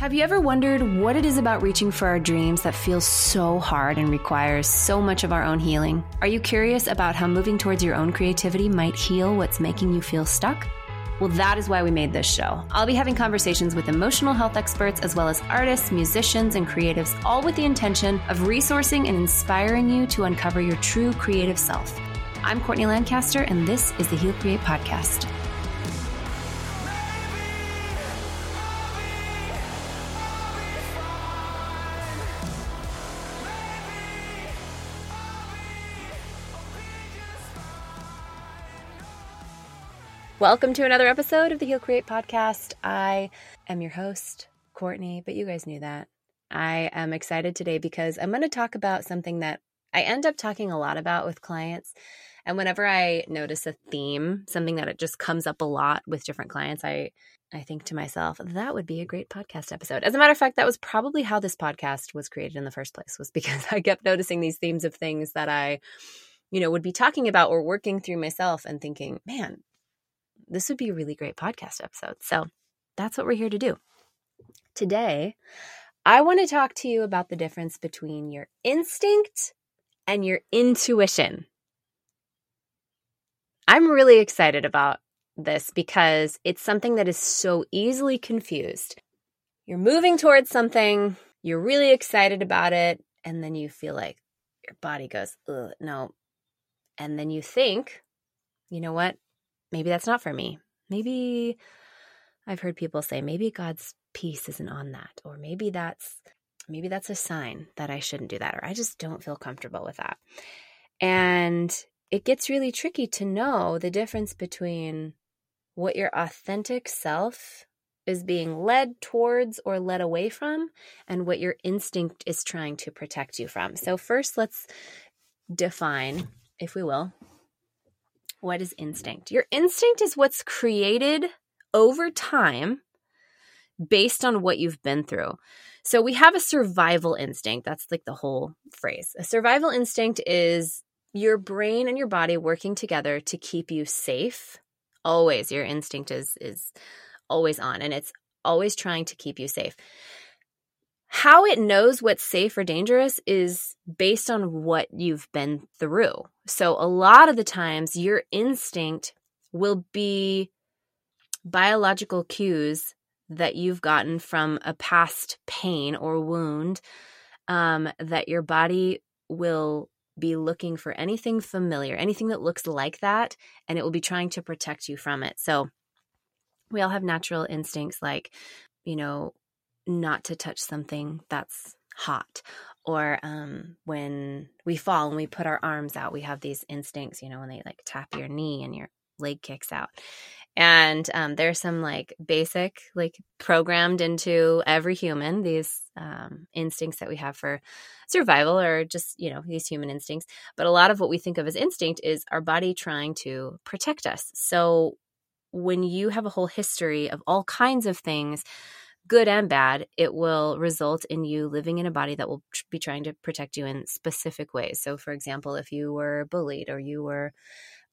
Have you ever wondered what it is about reaching for our dreams that feels so hard and requires so much of our own healing? Are you curious about how moving towards your own creativity might heal what's making you feel stuck? Well, that is why we made this show. I'll be having conversations with emotional health experts as well as artists, musicians, and creatives, all with the intention of resourcing and inspiring you to uncover your true creative self. I'm Courtney Lancaster, and this is the Heal Create Podcast. Welcome to another episode of the Heal Create podcast. I am your host, Courtney, but you guys knew that. I am excited today because I'm going to talk about something that I end up talking a lot about with clients. And whenever I notice a theme, something that it just comes up a lot with different clients, I I think to myself, that would be a great podcast episode. As a matter of fact, that was probably how this podcast was created in the first place, was because I kept noticing these themes of things that I, you know, would be talking about or working through myself and thinking, man, this would be a really great podcast episode. So that's what we're here to do. Today, I want to talk to you about the difference between your instinct and your intuition. I'm really excited about this because it's something that is so easily confused. You're moving towards something, you're really excited about it, and then you feel like your body goes, no. And then you think, you know what? Maybe that's not for me. Maybe I've heard people say maybe God's peace isn't on that or maybe that's maybe that's a sign that I shouldn't do that or I just don't feel comfortable with that. And it gets really tricky to know the difference between what your authentic self is being led towards or led away from and what your instinct is trying to protect you from. So first let's define, if we will, what is instinct? Your instinct is what's created over time based on what you've been through. So we have a survival instinct. That's like the whole phrase. A survival instinct is your brain and your body working together to keep you safe. Always your instinct is is always on and it's always trying to keep you safe. How it knows what's safe or dangerous is based on what you've been through. So, a lot of the times, your instinct will be biological cues that you've gotten from a past pain or wound um, that your body will be looking for anything familiar, anything that looks like that, and it will be trying to protect you from it. So, we all have natural instincts like, you know, not to touch something that's hot. Or um, when we fall and we put our arms out we have these instincts you know when they like tap your knee and your leg kicks out. And um, there's some like basic like programmed into every human these um, instincts that we have for survival or just you know these human instincts. But a lot of what we think of as instinct is our body trying to protect us. So when you have a whole history of all kinds of things good and bad, it will result in you living in a body that will be trying to protect you in specific ways. So, for example, if you were bullied or you were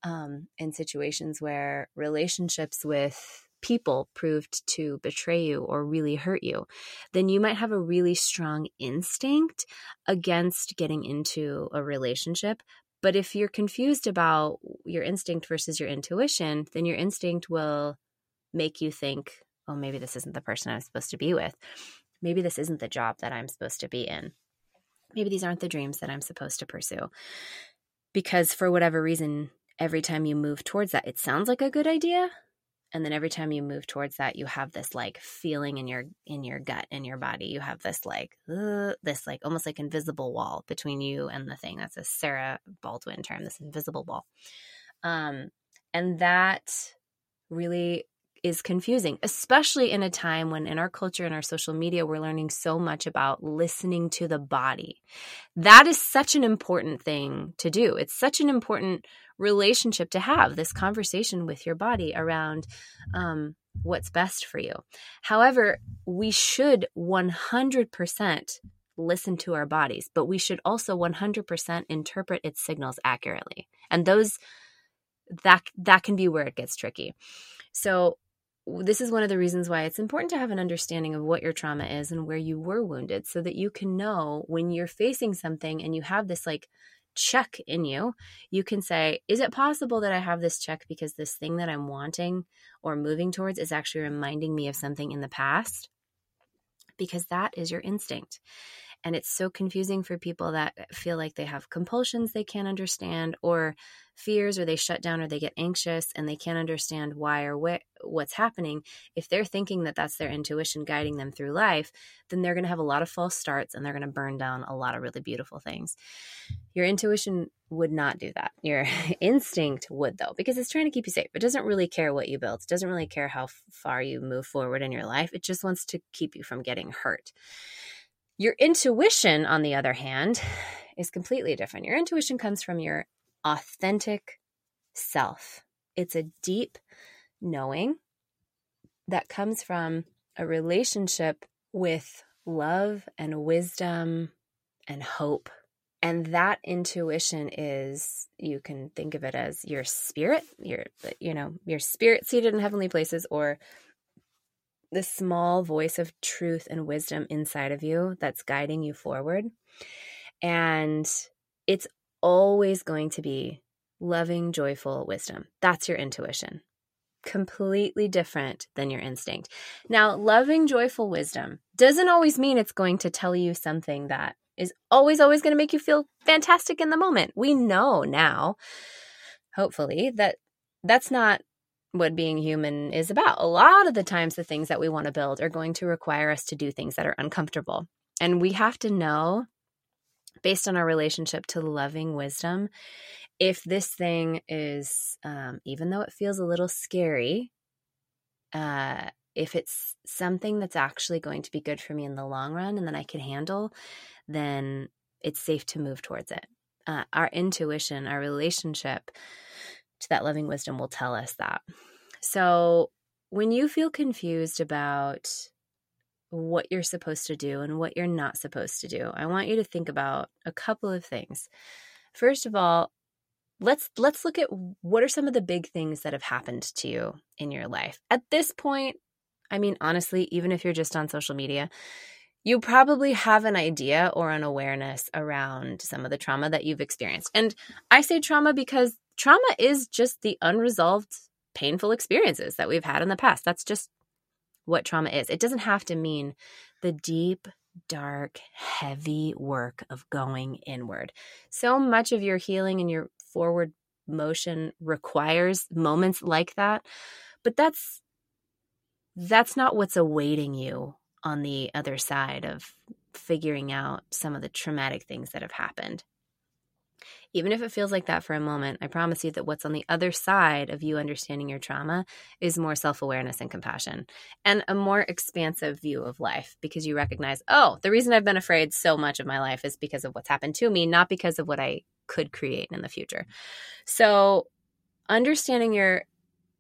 um, in situations where relationships with people proved to betray you or really hurt you, then you might have a really strong instinct against getting into a relationship. But if you're confused about your instinct versus your intuition, then your instinct will make you think oh, maybe this isn't the person I'm supposed to be with. Maybe this isn't the job that I'm supposed to be in. Maybe these aren't the dreams that I'm supposed to pursue. Because for whatever reason, every time you move towards that, it sounds like a good idea. And then every time you move towards that, you have this like feeling in your in your gut in your body. You have this like uh, this like almost like invisible wall between you and the thing. That's a Sarah Baldwin term. This invisible wall, um, and that really is confusing, especially in a time when in our culture and our social media, we're learning so much about listening to the body. That is such an important thing to do. It's such an important relationship to have this conversation with your body around um, what's best for you. However, we should 100% listen to our bodies, but we should also 100% interpret its signals accurately. And those that that can be where it gets tricky. So this is one of the reasons why it's important to have an understanding of what your trauma is and where you were wounded so that you can know when you're facing something and you have this like check in you, you can say, Is it possible that I have this check because this thing that I'm wanting or moving towards is actually reminding me of something in the past? Because that is your instinct. And it's so confusing for people that feel like they have compulsions they can't understand, or fears, or they shut down, or they get anxious and they can't understand why or what, what's happening. If they're thinking that that's their intuition guiding them through life, then they're going to have a lot of false starts and they're going to burn down a lot of really beautiful things. Your intuition would not do that. Your instinct would, though, because it's trying to keep you safe. It doesn't really care what you build, it doesn't really care how far you move forward in your life. It just wants to keep you from getting hurt. Your intuition, on the other hand, is completely different. Your intuition comes from your authentic self, it's a deep knowing that comes from a relationship with love and wisdom and hope. And that intuition is, you can think of it as your spirit, your, you know, your spirit seated in heavenly places, or the small voice of truth and wisdom inside of you that's guiding you forward. And it's always going to be loving, joyful wisdom. That's your intuition. Completely different than your instinct. Now, loving, joyful wisdom doesn't always mean it's going to tell you something that is always, always going to make you feel fantastic in the moment. We know now, hopefully, that that's not what being human is about. A lot of the times, the things that we want to build are going to require us to do things that are uncomfortable. And we have to know, based on our relationship to loving wisdom, if this thing is, um, even though it feels a little scary, uh, if it's something that's actually going to be good for me in the long run and that I can handle, then it's safe to move towards it. Uh, our intuition, our relationship, to that loving wisdom will tell us that. So, when you feel confused about what you're supposed to do and what you're not supposed to do, I want you to think about a couple of things. First of all, let's let's look at what are some of the big things that have happened to you in your life. At this point, I mean honestly, even if you're just on social media, you probably have an idea or an awareness around some of the trauma that you've experienced. And I say trauma because trauma is just the unresolved painful experiences that we've had in the past. That's just what trauma is. It doesn't have to mean the deep, dark, heavy work of going inward. So much of your healing and your forward motion requires moments like that, but that's that's not what's awaiting you on the other side of figuring out some of the traumatic things that have happened. Even if it feels like that for a moment, I promise you that what's on the other side of you understanding your trauma is more self awareness and compassion and a more expansive view of life because you recognize, oh, the reason I've been afraid so much of my life is because of what's happened to me, not because of what I could create in the future. So, understanding your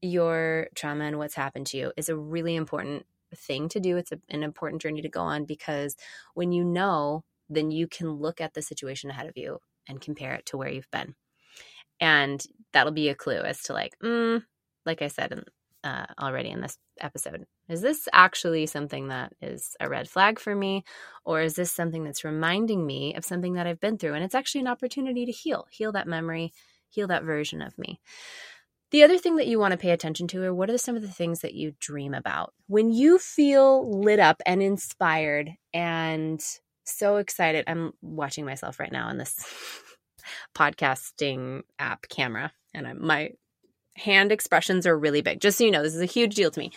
your trauma and what's happened to you is a really important thing to do. It's a, an important journey to go on because when you know, then you can look at the situation ahead of you and compare it to where you've been. And that'll be a clue as to like, mm, like I said in, uh, already in this episode, is this actually something that is a red flag for me? Or is this something that's reminding me of something that I've been through? And it's actually an opportunity to heal, heal that memory, heal that version of me. The other thing that you want to pay attention to are what are some of the things that you dream about? When you feel lit up and inspired and so excited. I'm watching myself right now in this podcasting app camera, and I'm, my hand expressions are really big. Just so you know, this is a huge deal to me.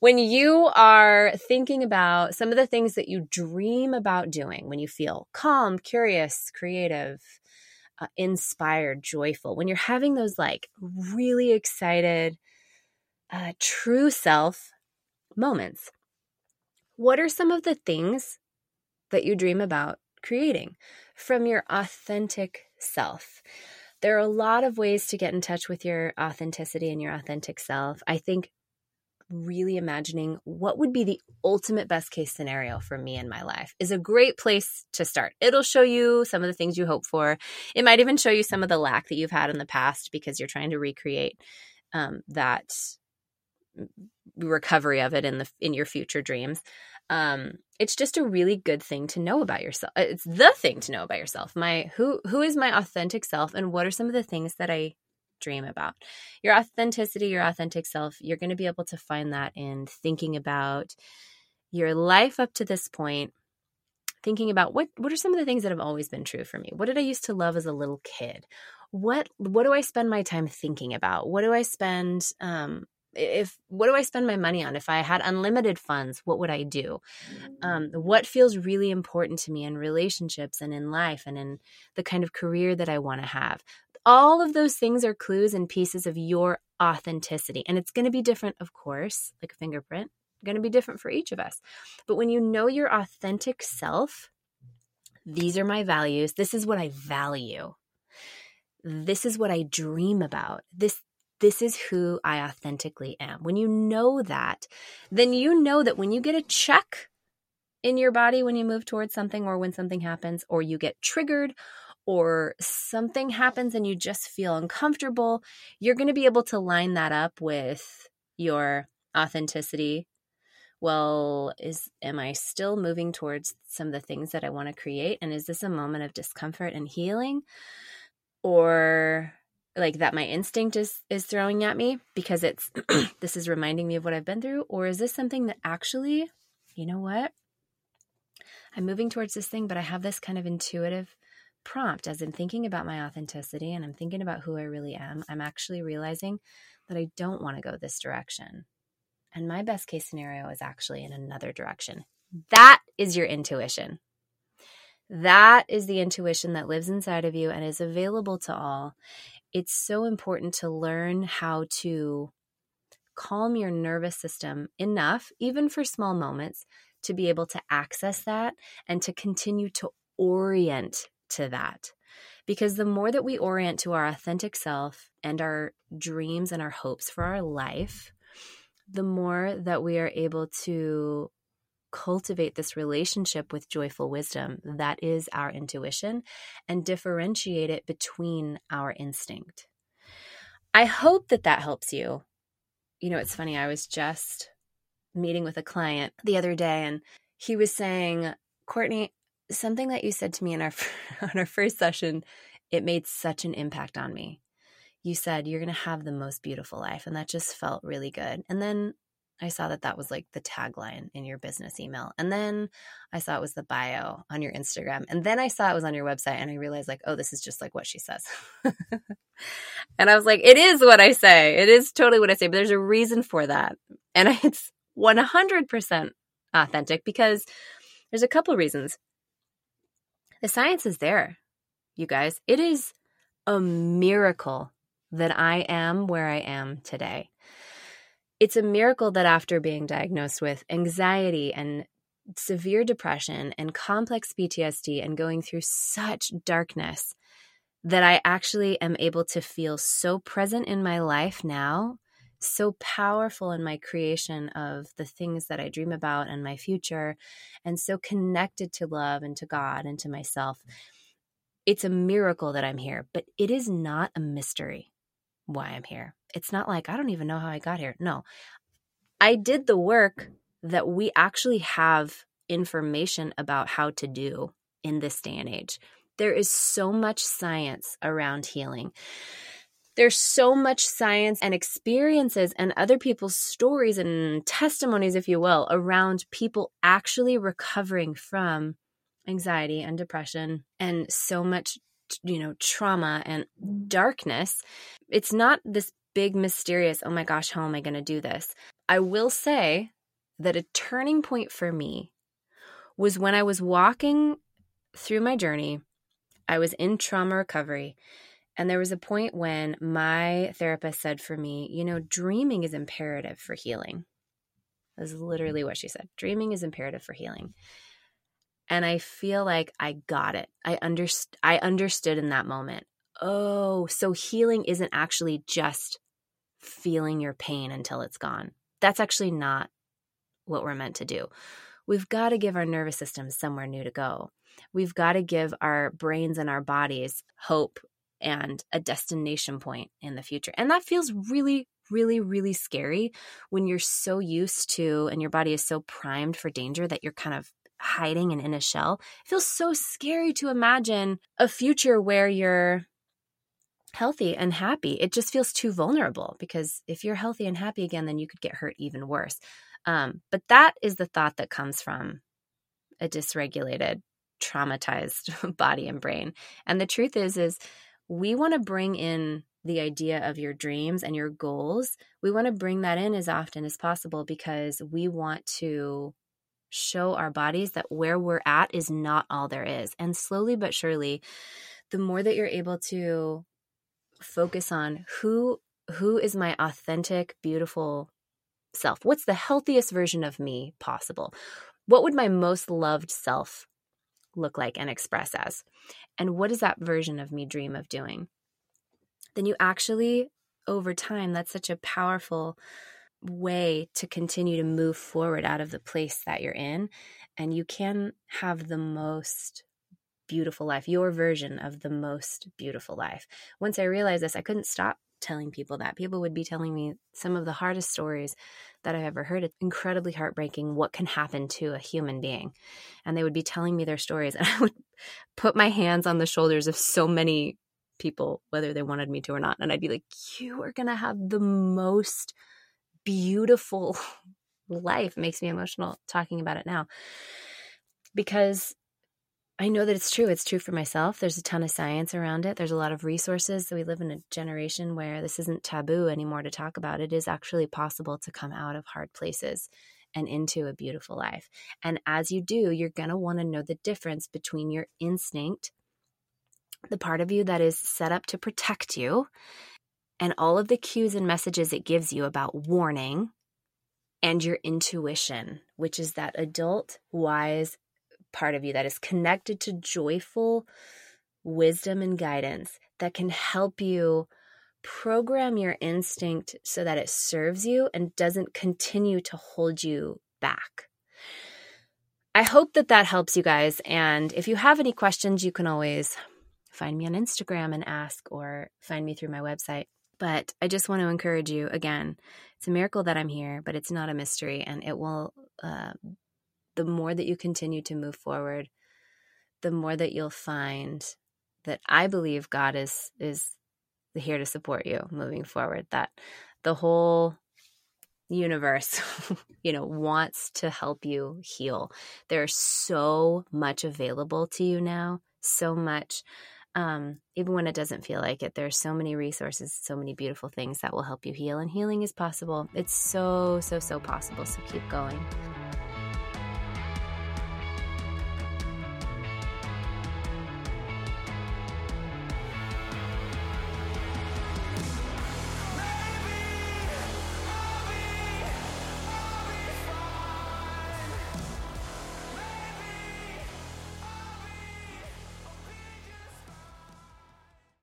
When you are thinking about some of the things that you dream about doing, when you feel calm, curious, creative, uh, inspired, joyful, when you're having those like really excited, uh, true self moments, what are some of the things that you dream about creating from your authentic self. There are a lot of ways to get in touch with your authenticity and your authentic self. I think really imagining what would be the ultimate best case scenario for me in my life is a great place to start. It'll show you some of the things you hope for. It might even show you some of the lack that you've had in the past because you're trying to recreate um, that recovery of it in the in your future dreams um it's just a really good thing to know about yourself. It's the thing to know about yourself. My who who is my authentic self and what are some of the things that i dream about? Your authenticity your authentic self you're going to be able to find that in thinking about your life up to this point thinking about what what are some of the things that have always been true for me? What did i used to love as a little kid? What what do i spend my time thinking about? What do i spend um if what do I spend my money on? If I had unlimited funds, what would I do? Um, what feels really important to me in relationships and in life and in the kind of career that I want to have? All of those things are clues and pieces of your authenticity. And it's going to be different, of course, like a fingerprint, going to be different for each of us. But when you know your authentic self, these are my values. This is what I value. This is what I dream about. This this is who I authentically am. When you know that, then you know that when you get a check in your body when you move towards something or when something happens or you get triggered or something happens and you just feel uncomfortable, you're going to be able to line that up with your authenticity. Well, is am I still moving towards some of the things that I want to create and is this a moment of discomfort and healing? Or like that my instinct is is throwing at me because it's this is reminding me of what I've been through or is this something that actually you know what? I'm moving towards this thing but I have this kind of intuitive prompt as I'm thinking about my authenticity and I'm thinking about who I really am. I'm actually realizing that I don't want to go this direction. And my best case scenario is actually in another direction. That is your intuition that is the intuition that lives inside of you and is available to all it's so important to learn how to calm your nervous system enough, even for small moments, to be able to access that and to continue to orient to that. Because the more that we orient to our authentic self and our dreams and our hopes for our life, the more that we are able to cultivate this relationship with joyful wisdom that is our intuition and differentiate it between our instinct. I hope that that helps you. You know, it's funny, I was just meeting with a client the other day and he was saying, Courtney, something that you said to me in our on our first session, it made such an impact on me. You said you're going to have the most beautiful life and that just felt really good. And then I saw that that was like the tagline in your business email. And then I saw it was the bio on your Instagram. And then I saw it was on your website and I realized like, oh, this is just like what she says. and I was like, it is what I say. It is totally what I say, but there's a reason for that. And it's 100% authentic because there's a couple reasons. The science is there, you guys. It is a miracle that I am where I am today it's a miracle that after being diagnosed with anxiety and severe depression and complex PTSD and going through such darkness that I actually am able to feel so present in my life now, so powerful in my creation of the things that I dream about and my future, and so connected to love and to God and to myself. It's a miracle that I'm here, but it is not a mystery why I'm here. It's not like I don't even know how I got here. No, I did the work that we actually have information about how to do in this day and age. There is so much science around healing. There's so much science and experiences and other people's stories and testimonies, if you will, around people actually recovering from anxiety and depression and so much you know trauma and darkness it's not this big mysterious oh my gosh how am i going to do this i will say that a turning point for me was when i was walking through my journey i was in trauma recovery and there was a point when my therapist said for me you know dreaming is imperative for healing That's literally what she said dreaming is imperative for healing and I feel like I got it. I underst- I understood in that moment. Oh, so healing isn't actually just feeling your pain until it's gone. That's actually not what we're meant to do. We've got to give our nervous system somewhere new to go. We've got to give our brains and our bodies hope and a destination point in the future. And that feels really, really, really scary when you're so used to and your body is so primed for danger that you're kind of hiding and in a shell. It feels so scary to imagine a future where you're healthy and happy. It just feels too vulnerable because if you're healthy and happy again, then you could get hurt even worse. Um, but that is the thought that comes from a dysregulated, traumatized body and brain. And the truth is, is we want to bring in the idea of your dreams and your goals. We want to bring that in as often as possible because we want to show our bodies that where we're at is not all there is. And slowly but surely, the more that you're able to focus on who who is my authentic beautiful self? What's the healthiest version of me possible? What would my most loved self look like and express as? And what does that version of me dream of doing? Then you actually over time that's such a powerful way to continue to move forward out of the place that you're in and you can have the most beautiful life, your version of the most beautiful life. Once I realized this, I couldn't stop telling people that. People would be telling me some of the hardest stories that I've ever heard. It's incredibly heartbreaking what can happen to a human being. And they would be telling me their stories, and I would put my hands on the shoulders of so many people, whether they wanted me to or not. And I'd be like, You are going to have the most beautiful life. It makes me emotional talking about it now. Because I know that it's true. It's true for myself. There's a ton of science around it. There's a lot of resources. So We live in a generation where this isn't taboo anymore to talk about. It is actually possible to come out of hard places and into a beautiful life. And as you do, you're going to want to know the difference between your instinct, the part of you that is set up to protect you, and all of the cues and messages it gives you about warning, and your intuition, which is that adult, wise, part of you that is connected to joyful wisdom and guidance that can help you program your instinct so that it serves you and doesn't continue to hold you back. I hope that that helps you guys. And if you have any questions, you can always find me on Instagram and ask, or find me through my website. But I just want to encourage you again, it's a miracle that I'm here, but it's not a mystery, and it will uh, the more that you continue to move forward, the more that you'll find that I believe God is is here to support you moving forward. That the whole universe, you know, wants to help you heal. There's so much available to you now, so much. Um, even when it doesn't feel like it, there's so many resources, so many beautiful things that will help you heal, and healing is possible. It's so, so, so possible. So keep going.